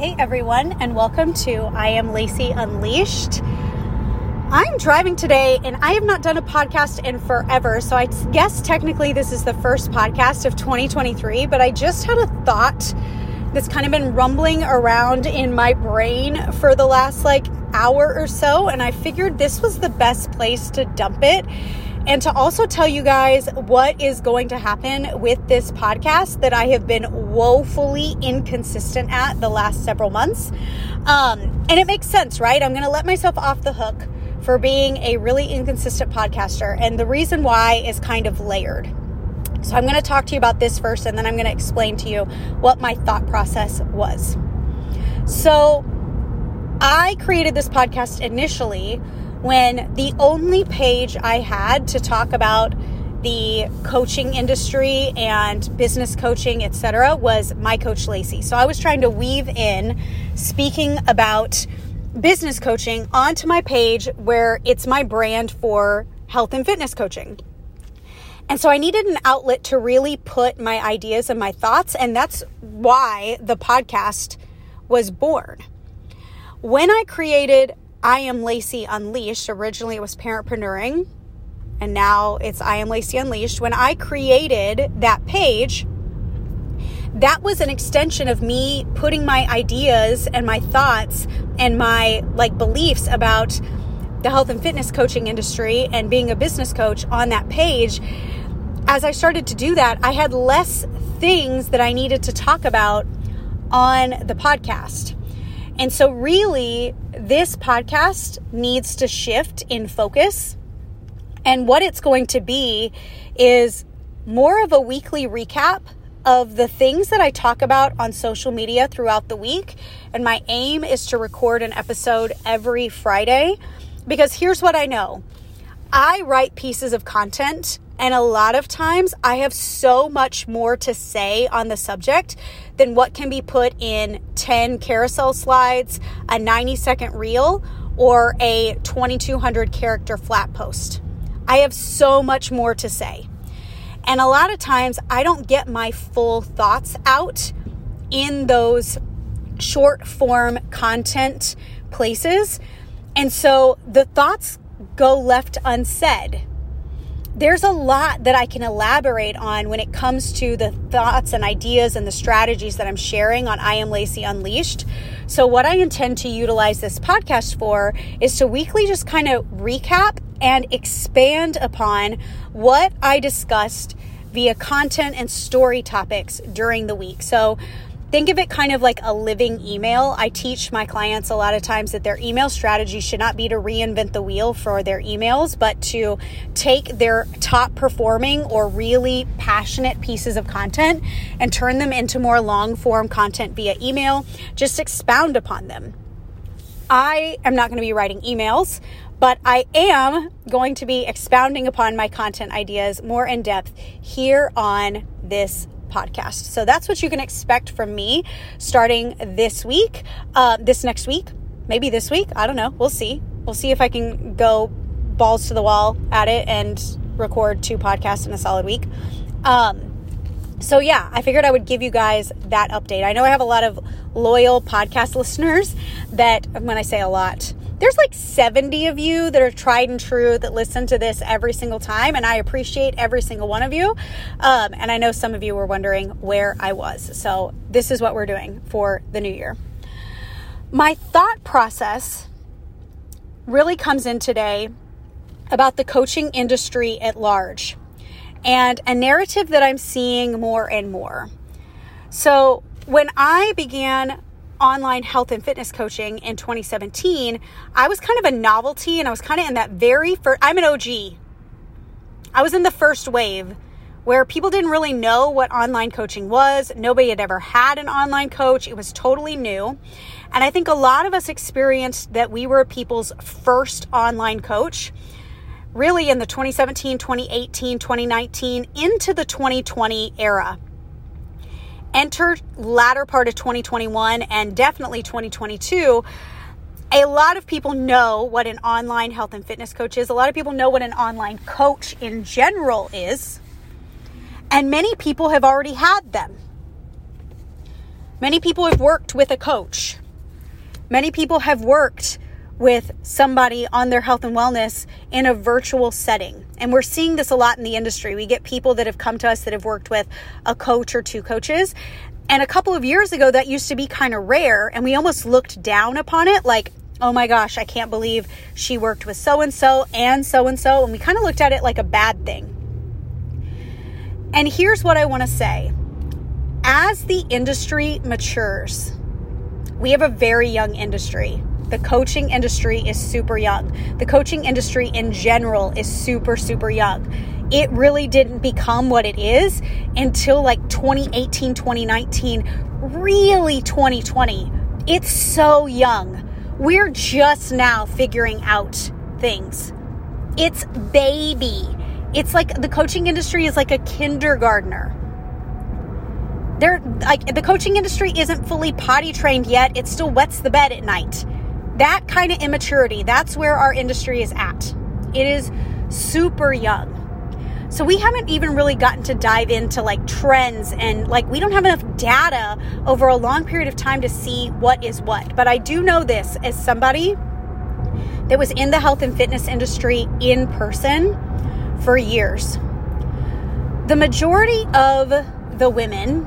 Hey everyone, and welcome to I Am Lacey Unleashed. I'm driving today and I have not done a podcast in forever. So I guess technically this is the first podcast of 2023, but I just had a thought that's kind of been rumbling around in my brain for the last like hour or so. And I figured this was the best place to dump it and to also tell you guys what is going to happen with this podcast that I have been woefully inconsistent at the last several months. Um, and it makes sense, right? I'm going to let myself off the hook for being a really inconsistent podcaster. And the reason why is kind of layered. So I'm going to talk to you about this first, and then I'm going to explain to you what my thought process was. So I created this podcast initially when the only page I had to talk about the coaching industry and business coaching, etc., was my coach Lacey. So I was trying to weave in speaking about business coaching onto my page where it's my brand for health and fitness coaching. And so I needed an outlet to really put my ideas and my thoughts, and that's why the podcast was born. When I created I Am Lacey Unleashed. Originally, it was Parentpreneuring, and now it's I Am Lacey Unleashed. When I created that page, that was an extension of me putting my ideas and my thoughts and my like beliefs about the health and fitness coaching industry and being a business coach on that page. As I started to do that, I had less things that I needed to talk about on the podcast. And so, really, this podcast needs to shift in focus. And what it's going to be is more of a weekly recap of the things that I talk about on social media throughout the week. And my aim is to record an episode every Friday because here's what I know I write pieces of content and a lot of times I have so much more to say on the subject than what can be put in 10 carousel slides, a 90 second reel, or a 2200 character flat post. I have so much more to say. And a lot of times I don't get my full thoughts out in those short form content places. And so the thoughts go left unsaid there's a lot that I can elaborate on when it comes to the thoughts and ideas and the strategies that I'm sharing on I Am Lacey Unleashed. So, what I intend to utilize this podcast for is to weekly just kind of recap and expand upon what I discussed via content and story topics during the week. So, Think of it kind of like a living email. I teach my clients a lot of times that their email strategy should not be to reinvent the wheel for their emails, but to take their top performing or really passionate pieces of content and turn them into more long form content via email. Just expound upon them. I am not going to be writing emails, but I am going to be expounding upon my content ideas more in depth here on this podcast. So that's what you can expect from me starting this week, uh, this next week, maybe this week. I don't know. We'll see. We'll see if I can go balls to the wall at it and record two podcasts in a solid week. Um, so yeah, I figured I would give you guys that update. I know I have a lot of loyal podcast listeners that when I say a lot, there's like 70 of you that are tried and true that listen to this every single time, and I appreciate every single one of you. Um, and I know some of you were wondering where I was. So, this is what we're doing for the new year. My thought process really comes in today about the coaching industry at large and a narrative that I'm seeing more and more. So, when I began online health and fitness coaching in 2017, I was kind of a novelty and I was kind of in that very first, I'm an OG. I was in the first wave where people didn't really know what online coaching was. Nobody had ever had an online coach. It was totally new. And I think a lot of us experienced that we were people's first online coach really in the 2017, 2018, 2019 into the 2020 era enter latter part of 2021 and definitely 2022 a lot of people know what an online health and fitness coach is. A lot of people know what an online coach in general is. And many people have already had them. Many people have worked with a coach. Many people have worked with somebody on their health and wellness in a virtual setting. And we're seeing this a lot in the industry. We get people that have come to us that have worked with a coach or two coaches. And a couple of years ago, that used to be kind of rare, and we almost looked down upon it like, oh my gosh, I can't believe she worked with so and so and so and so. And we kind of looked at it like a bad thing. And here's what I want to say as the industry matures, we have a very young industry. The coaching industry is super young. The coaching industry in general is super, super young. It really didn't become what it is until like 2018, 2019, really 2020. It's so young. We're just now figuring out things. It's baby. It's like the coaching industry is like a kindergartner they're like the coaching industry isn't fully potty trained yet. It still wets the bed at night. That kind of immaturity, that's where our industry is at. It is super young. So we haven't even really gotten to dive into like trends and like we don't have enough data over a long period of time to see what is what. But I do know this as somebody that was in the health and fitness industry in person for years. The majority of the women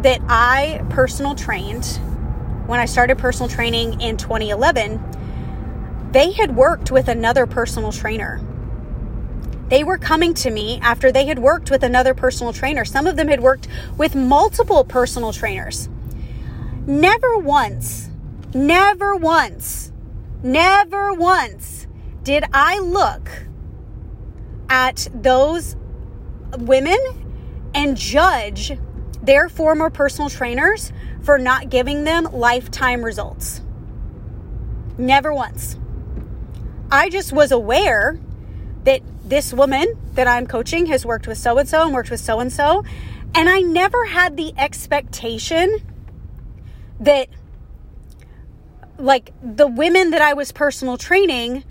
that I personal trained when I started personal training in 2011, they had worked with another personal trainer. They were coming to me after they had worked with another personal trainer. Some of them had worked with multiple personal trainers. Never once, never once, never once did I look at those women and judge their former personal trainers for not giving them lifetime results. Never once. I just was aware that this woman that I'm coaching has worked with so and so and worked with so and so. And I never had the expectation that, like, the women that I was personal training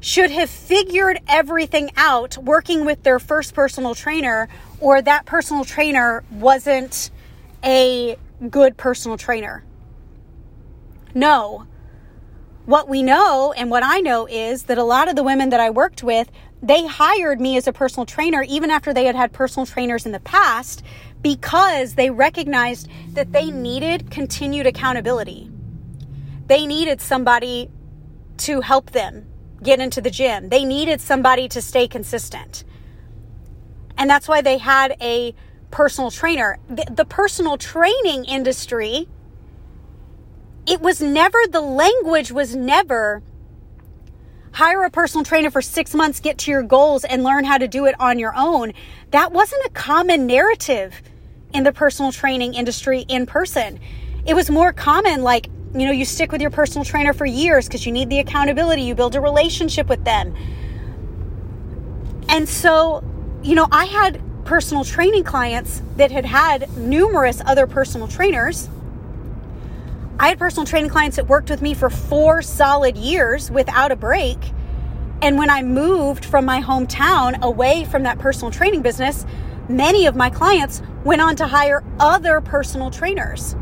should have figured everything out working with their first personal trainer or that personal trainer wasn't a good personal trainer. No. What we know and what I know is that a lot of the women that I worked with, they hired me as a personal trainer even after they had had personal trainers in the past because they recognized that they needed continued accountability. They needed somebody to help them get into the gym. They needed somebody to stay consistent. And that's why they had a personal trainer. The, the, personal training industry, it was never, the language was never hire a personal trainer for six months, get to your goals, and learn how to do it on your own. That wasn't a common narrative in the personal training industry in person. It was more common, like, you know, you stick with your personal trainer for years because you need the accountability, you build a relationship with them. And so you know, I had personal training clients that had had numerous other personal trainers. I had personal training clients that worked with me for four solid years without a break. And when I moved from my hometown away from that personal training business, many of my clients went on to hire other personal trainers.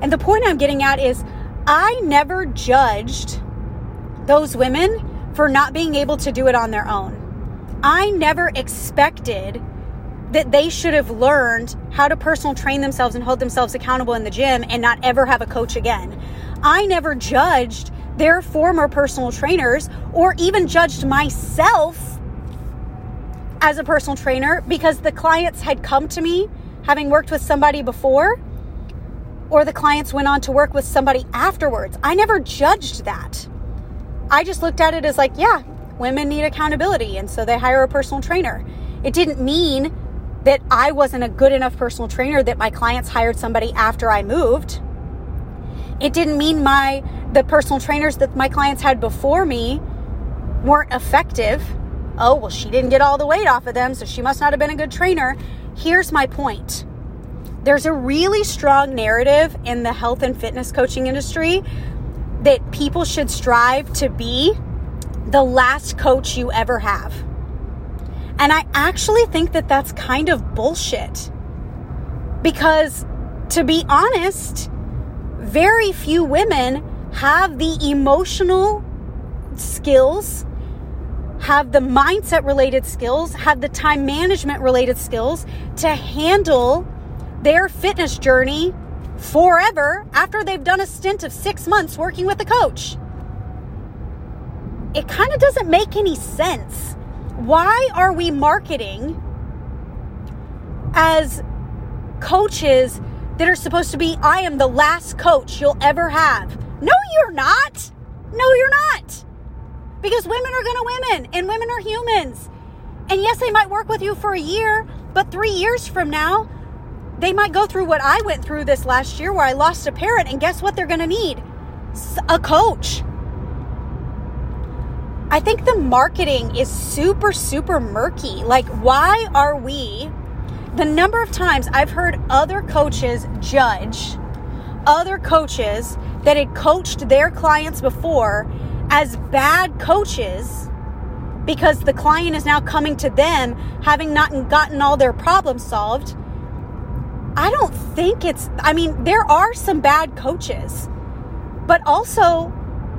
And the point I'm getting at is I never judged those women for not being able to do it on their own. I never expected that they should have learned how to personal train themselves and hold themselves accountable in the gym and not ever have a coach again. I never judged their former personal trainers or even judged myself as a personal trainer because the clients had come to me having worked with somebody before or the clients went on to work with somebody afterwards. I never judged that. I just looked at it as like, yeah, women need accountability, and so they hire a personal trainer. It didn't mean that I wasn't a good enough personal trainer that my clients hired somebody after I moved. It didn't mean my the personal trainers that my clients had before me weren't effective. Oh, well, she didn't get all the weight off of them, so she must not have been a good trainer. Here's my point. There's a really strong narrative in the health and fitness coaching industry that people should strive to be the last coach you ever have. And I actually think that that's kind of bullshit because to be honest, very few women have the emotional skills, have the mindset related skills, have the time management related skills to handle their fitness journey forever after they've done a stint of six months working with a coach. It kind of doesn't make any sense. Why are we marketing as coaches that are supposed to be, I am the last coach you'll ever have. No, you're not. No, you're not. Because women are going to women and women are humans. And yes, they might work with you for a year, but three years from now, they might go through what I went through this last year where I lost a parent. And guess what they're going to need? A coach. I think the marketing is super, super murky. Like, why are we the number of times I've heard other coaches judge other coaches that had coached their clients before as bad coaches because the client is now coming to them having not gotten all their problems solved. I don't think it's, I mean, there are some bad coaches, but also,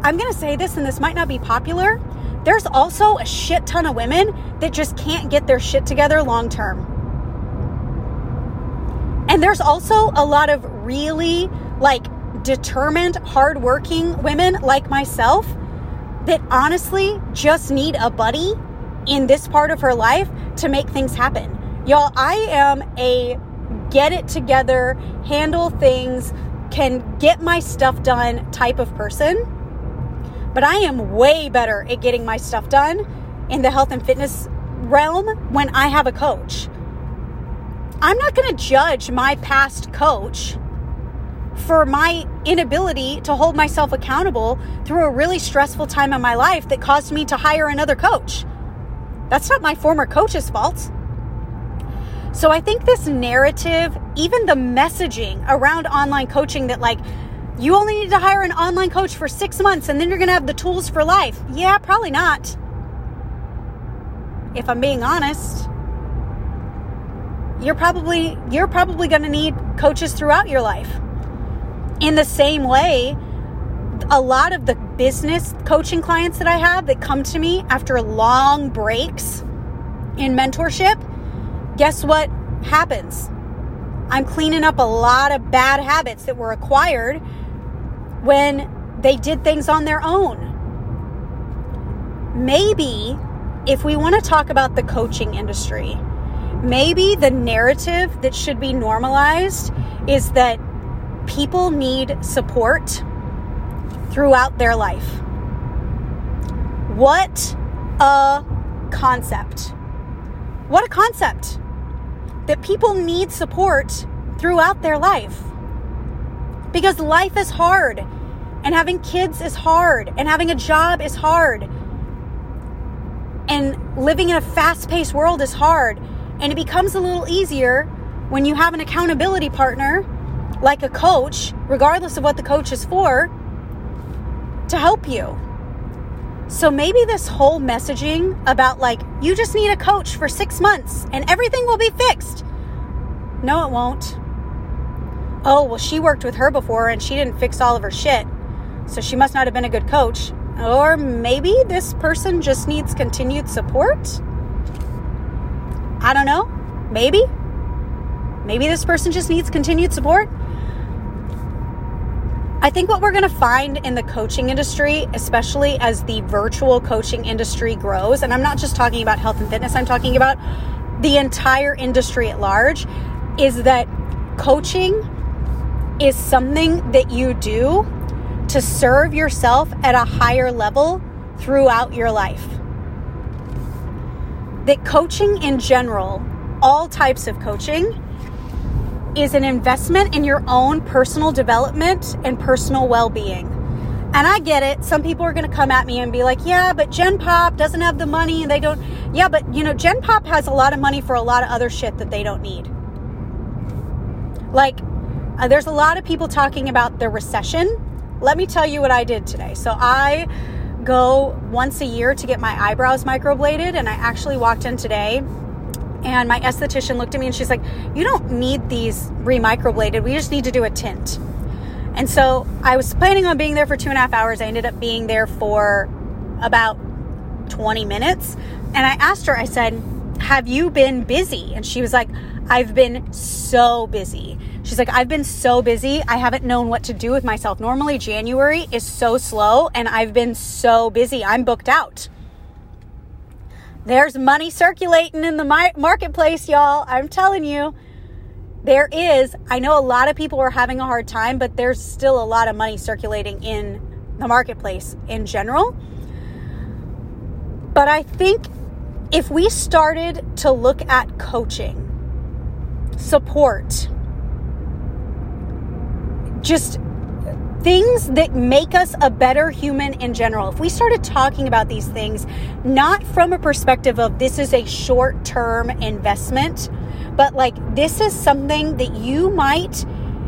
I'm going to say this, and this might not be popular. There's also a shit ton of women that just can't get their shit together long term. And there's also a lot of really like determined, hardworking women like myself that honestly just need a buddy in this part of her life to make things happen. Y'all, I am a get it together, handle things, can get my stuff done type of person. But I am way better at getting my stuff done in the health and fitness realm when I have a coach. I'm not going to judge my past coach for my inability to hold myself accountable through a really stressful time in my life that caused me to hire another coach. That's not my former coach's fault. So I think this narrative, even the messaging around online coaching that, like, you only need to hire an online coach for six months and then you're going to have the tools for life. Yeah, probably not. If I'm being honest you're probably you're probably going to need coaches throughout your life. In the same way, a lot of the business coaching clients that I have that come to me after long breaks in mentorship, guess what happens? I'm cleaning up a lot of bad habits that were acquired when they did things on their own. Maybe if we want to talk about the coaching industry, maybe the narrative that should be normalized is that people need support throughout their life. What a concept! What a concept that people need support throughout their life. Because life is hard, and having kids is hard, and having a job is hard, and living in a fast paced world is hard and it becomes a little easier when you have an accountability partner, like a coach, regardless of what the coach is for, to help you. So maybe this whole messaging about like, you just need a coach for six months and everything will be fixed. No, it won't. Oh, well, she worked with her before and she didn't fix all of her shit. So she must not have been a good coach. Or maybe this person just needs continued support. I don't know. Maybe. Maybe this person just needs continued support. I think what we're going to find in the coaching industry, especially as the virtual coaching industry grows, and I'm not just talking about health and fitness, I'm talking about the entire industry at large, is that coaching is something that you do to serve yourself at a higher level throughout your life that coaching in general, all types of coaching, is an investment in your own personal development and personal well being. And I get it. Some people are going to come at me and be like, yeah, but Gen Pop doesn't have the money and they don't. Yeah, but you know, Gen Pop has a lot of money for a lot of other shit that they don't need. Like, uh, there's a lot of people talking about the recession. Let me tell you what I did today. So I go once a year to get my eyebrows microbladed, and I actually walked in today And my esthetician looked at me and she's like, You don't need these remicrobladed. We just need to do a tint. And so I was planning on being there for two and a half hours. I ended up being there for about 20 minutes. And I asked her, I said, Have you been busy? And she was like, I've been so busy. She's like, I've been so busy. I haven't known what to do with myself. Normally, January is so slow, and I've been so busy. I'm booked out. There's money circulating in the marketplace, y'all. I'm telling you, there is. I know a lot of people are having a hard time, but there's still a lot of money circulating in the marketplace in general. But I think if we started to look at coaching, support, just things that make us a better human in general. If we started talking about these things, not from a perspective of this is a short term investment, but like this is something that you might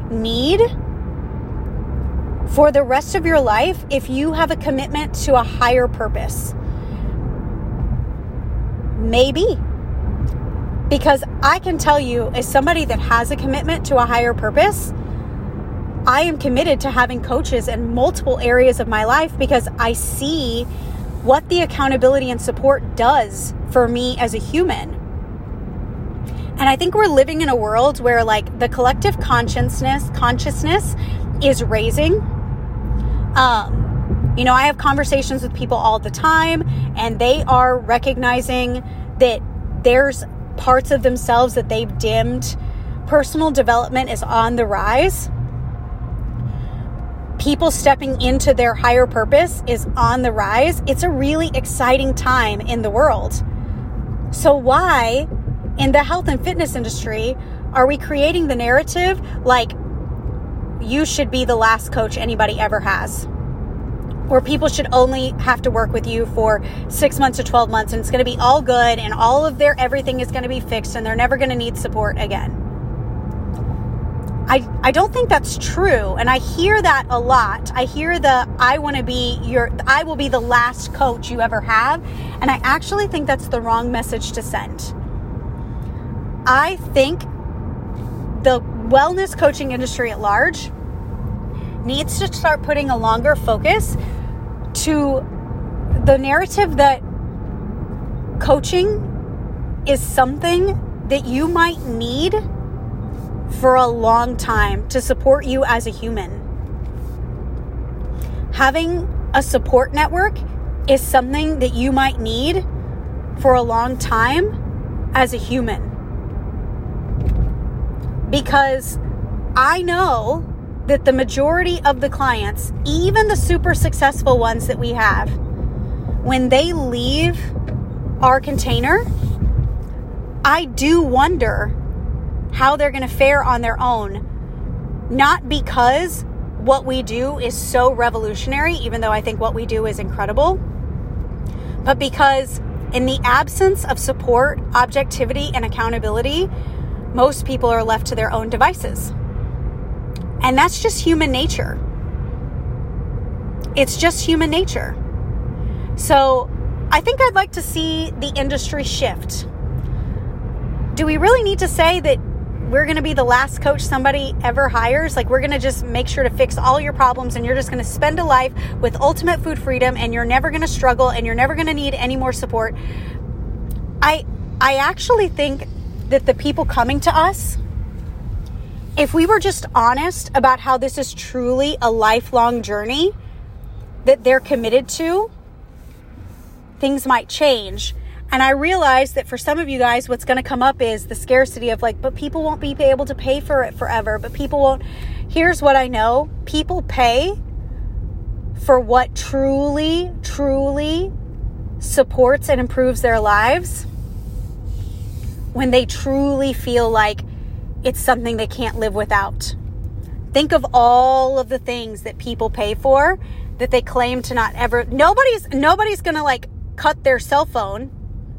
need for the rest of your life if you have a commitment to a higher purpose. Maybe. Because I can tell you, as somebody that has a commitment to a higher purpose, I am committed to having coaches in multiple areas of my life because I see what the accountability and support does for me as a human. And I think we're living in a world where like the collective consciousness consciousness is raising. Um, you know, I have conversations with people all the time and they are recognizing that there's parts of themselves that they've dimmed. Personal development is on the rise people stepping into their higher purpose is on the rise, it's a really exciting time in the world. So, why in the health and fitness industry are we creating the narrative like you should be the last coach anybody ever has? Where people should only have to work with you for six months to 12 months and it's going to be all good and all of their everything is going to be fixed and they're never going to need support again. I, I don't think that's true. And I hear that a lot. I hear the I want to be your I will be the last coach you ever have. And I actually think that's the wrong message to send. I think the wellness coaching industry at large needs to start putting a longer focus to the narrative that coaching is something that you might need for a long time to support you as a human. Having a support network is something that you might need for a long time as a human. Because I know that the majority of the clients, even the super successful ones that we have, when they leave our container, I do wonder how they're going to fare on their own, not because what we do is so revolutionary, even though I think what we do is incredible, but because in the absence of support, objectivity, and accountability, most people are left to their own devices. And that's just human nature. It's just human nature. So I think I'd like to see the industry shift. Do we really need to say that we're going to be the last coach somebody ever hires. Like, we're going to just make sure to fix all your problems, and you're just going to spend a life with ultimate food freedom, and you're never going to struggle, and you're never going to need any more support. I, I actually think that the people coming to us, if we were just honest about how this is truly a lifelong journey that they're committed to, things might change and I realize that for some of you guys, what's going to come up is the scarcity of like, but people won't be able to pay for it forever. But people won't. Here's what I know people pay for what truly, truly supports and improves their lives when they truly feel like it's something they can't live without. Think of all of the things that people pay for that they claim to not ever nobody's nobody's going to like cut their cell phone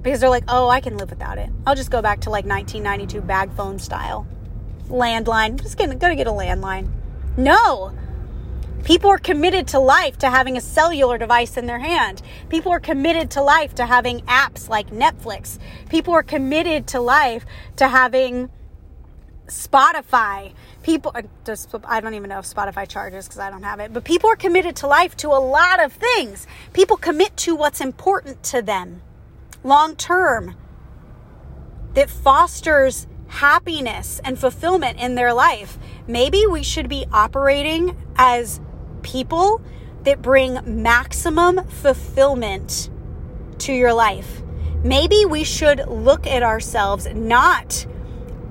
because they're like, oh, I can live without it. I'll just go back to like 1992 bag phone style. Landline. I'm Just gonna, go to get a landline. No. People are committed to life to having a cellular device in their hand. People are committed to life to having apps like Netflix. People are committed to life to having Spotify. People, uh, I don't even know if Spotify charges because I don't have it, but people are committed to life to a lot of things. People commit to what's important to them long term that fosters happiness and fulfillment in their life. Maybe we should be operating as people that bring maximum fulfillment to your life. Maybe we should look at ourselves not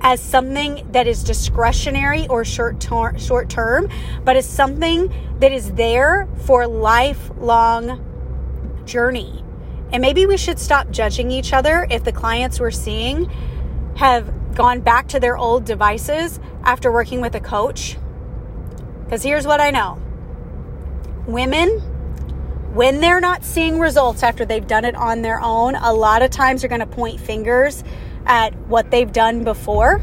as something that is discretionary or short term, short term, but as something that is there for lifelong journey. And maybe we should stop judging each other if the clients we're seeing have gone back to their old devices after working with a coach. Because here's what I know women, when they're not seeing results after they've done it on their own, a lot of times they're going to point fingers at what they've done before.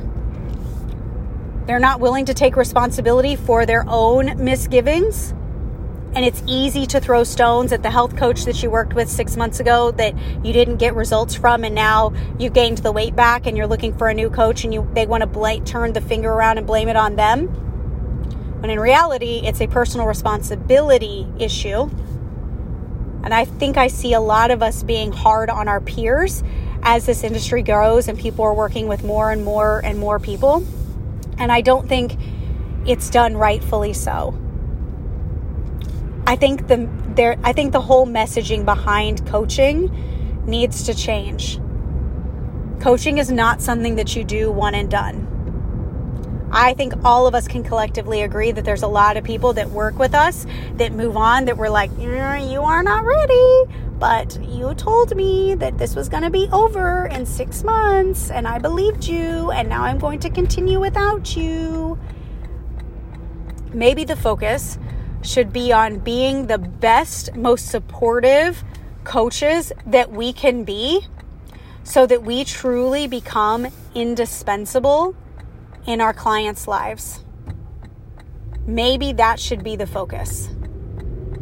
They're not willing to take responsibility for their own misgivings. And it's easy to throw stones at the health coach that you worked with six months ago that you didn't get results from, and now you've gained the weight back, and you're looking for a new coach, and you they want to bl- turn the finger around and blame it on them. When in reality, it's a personal responsibility issue. And I think I see a lot of us being hard on our peers as this industry grows and people are working with more and more and more people. And I don't think it's done rightfully so. I think the there I think the whole messaging behind coaching needs to change. Coaching is not something that you do one and done. I think all of us can collectively agree that there's a lot of people that work with us that move on that we're like, you are not ready, but you told me that this was going to be over in six months, and I believed you, and now I'm going to continue without you. Maybe the focus should be on being the best, most supportive coaches that we can be so that we truly become indispensable in our clients' lives. Maybe that should be the focus.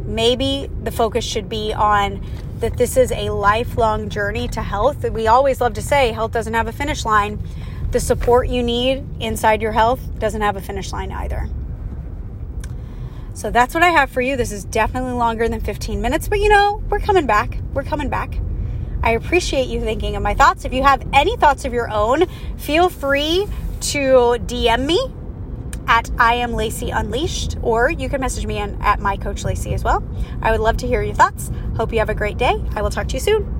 Maybe the focus should be on that this is a lifelong journey to health. We always love to say health doesn't have a finish line. The support you need inside your health doesn't have a finish line either. So that's what I have for you. This is definitely longer than 15 minutes, but you know, we're coming back. We're coming back. I appreciate you thinking of my thoughts. If you have any thoughts of your own, feel free to DM me at I am Lacey Unleashed, or you can message me at my coach Lacey as well. I would love to hear your thoughts. Hope you have a great day. I will talk to you soon.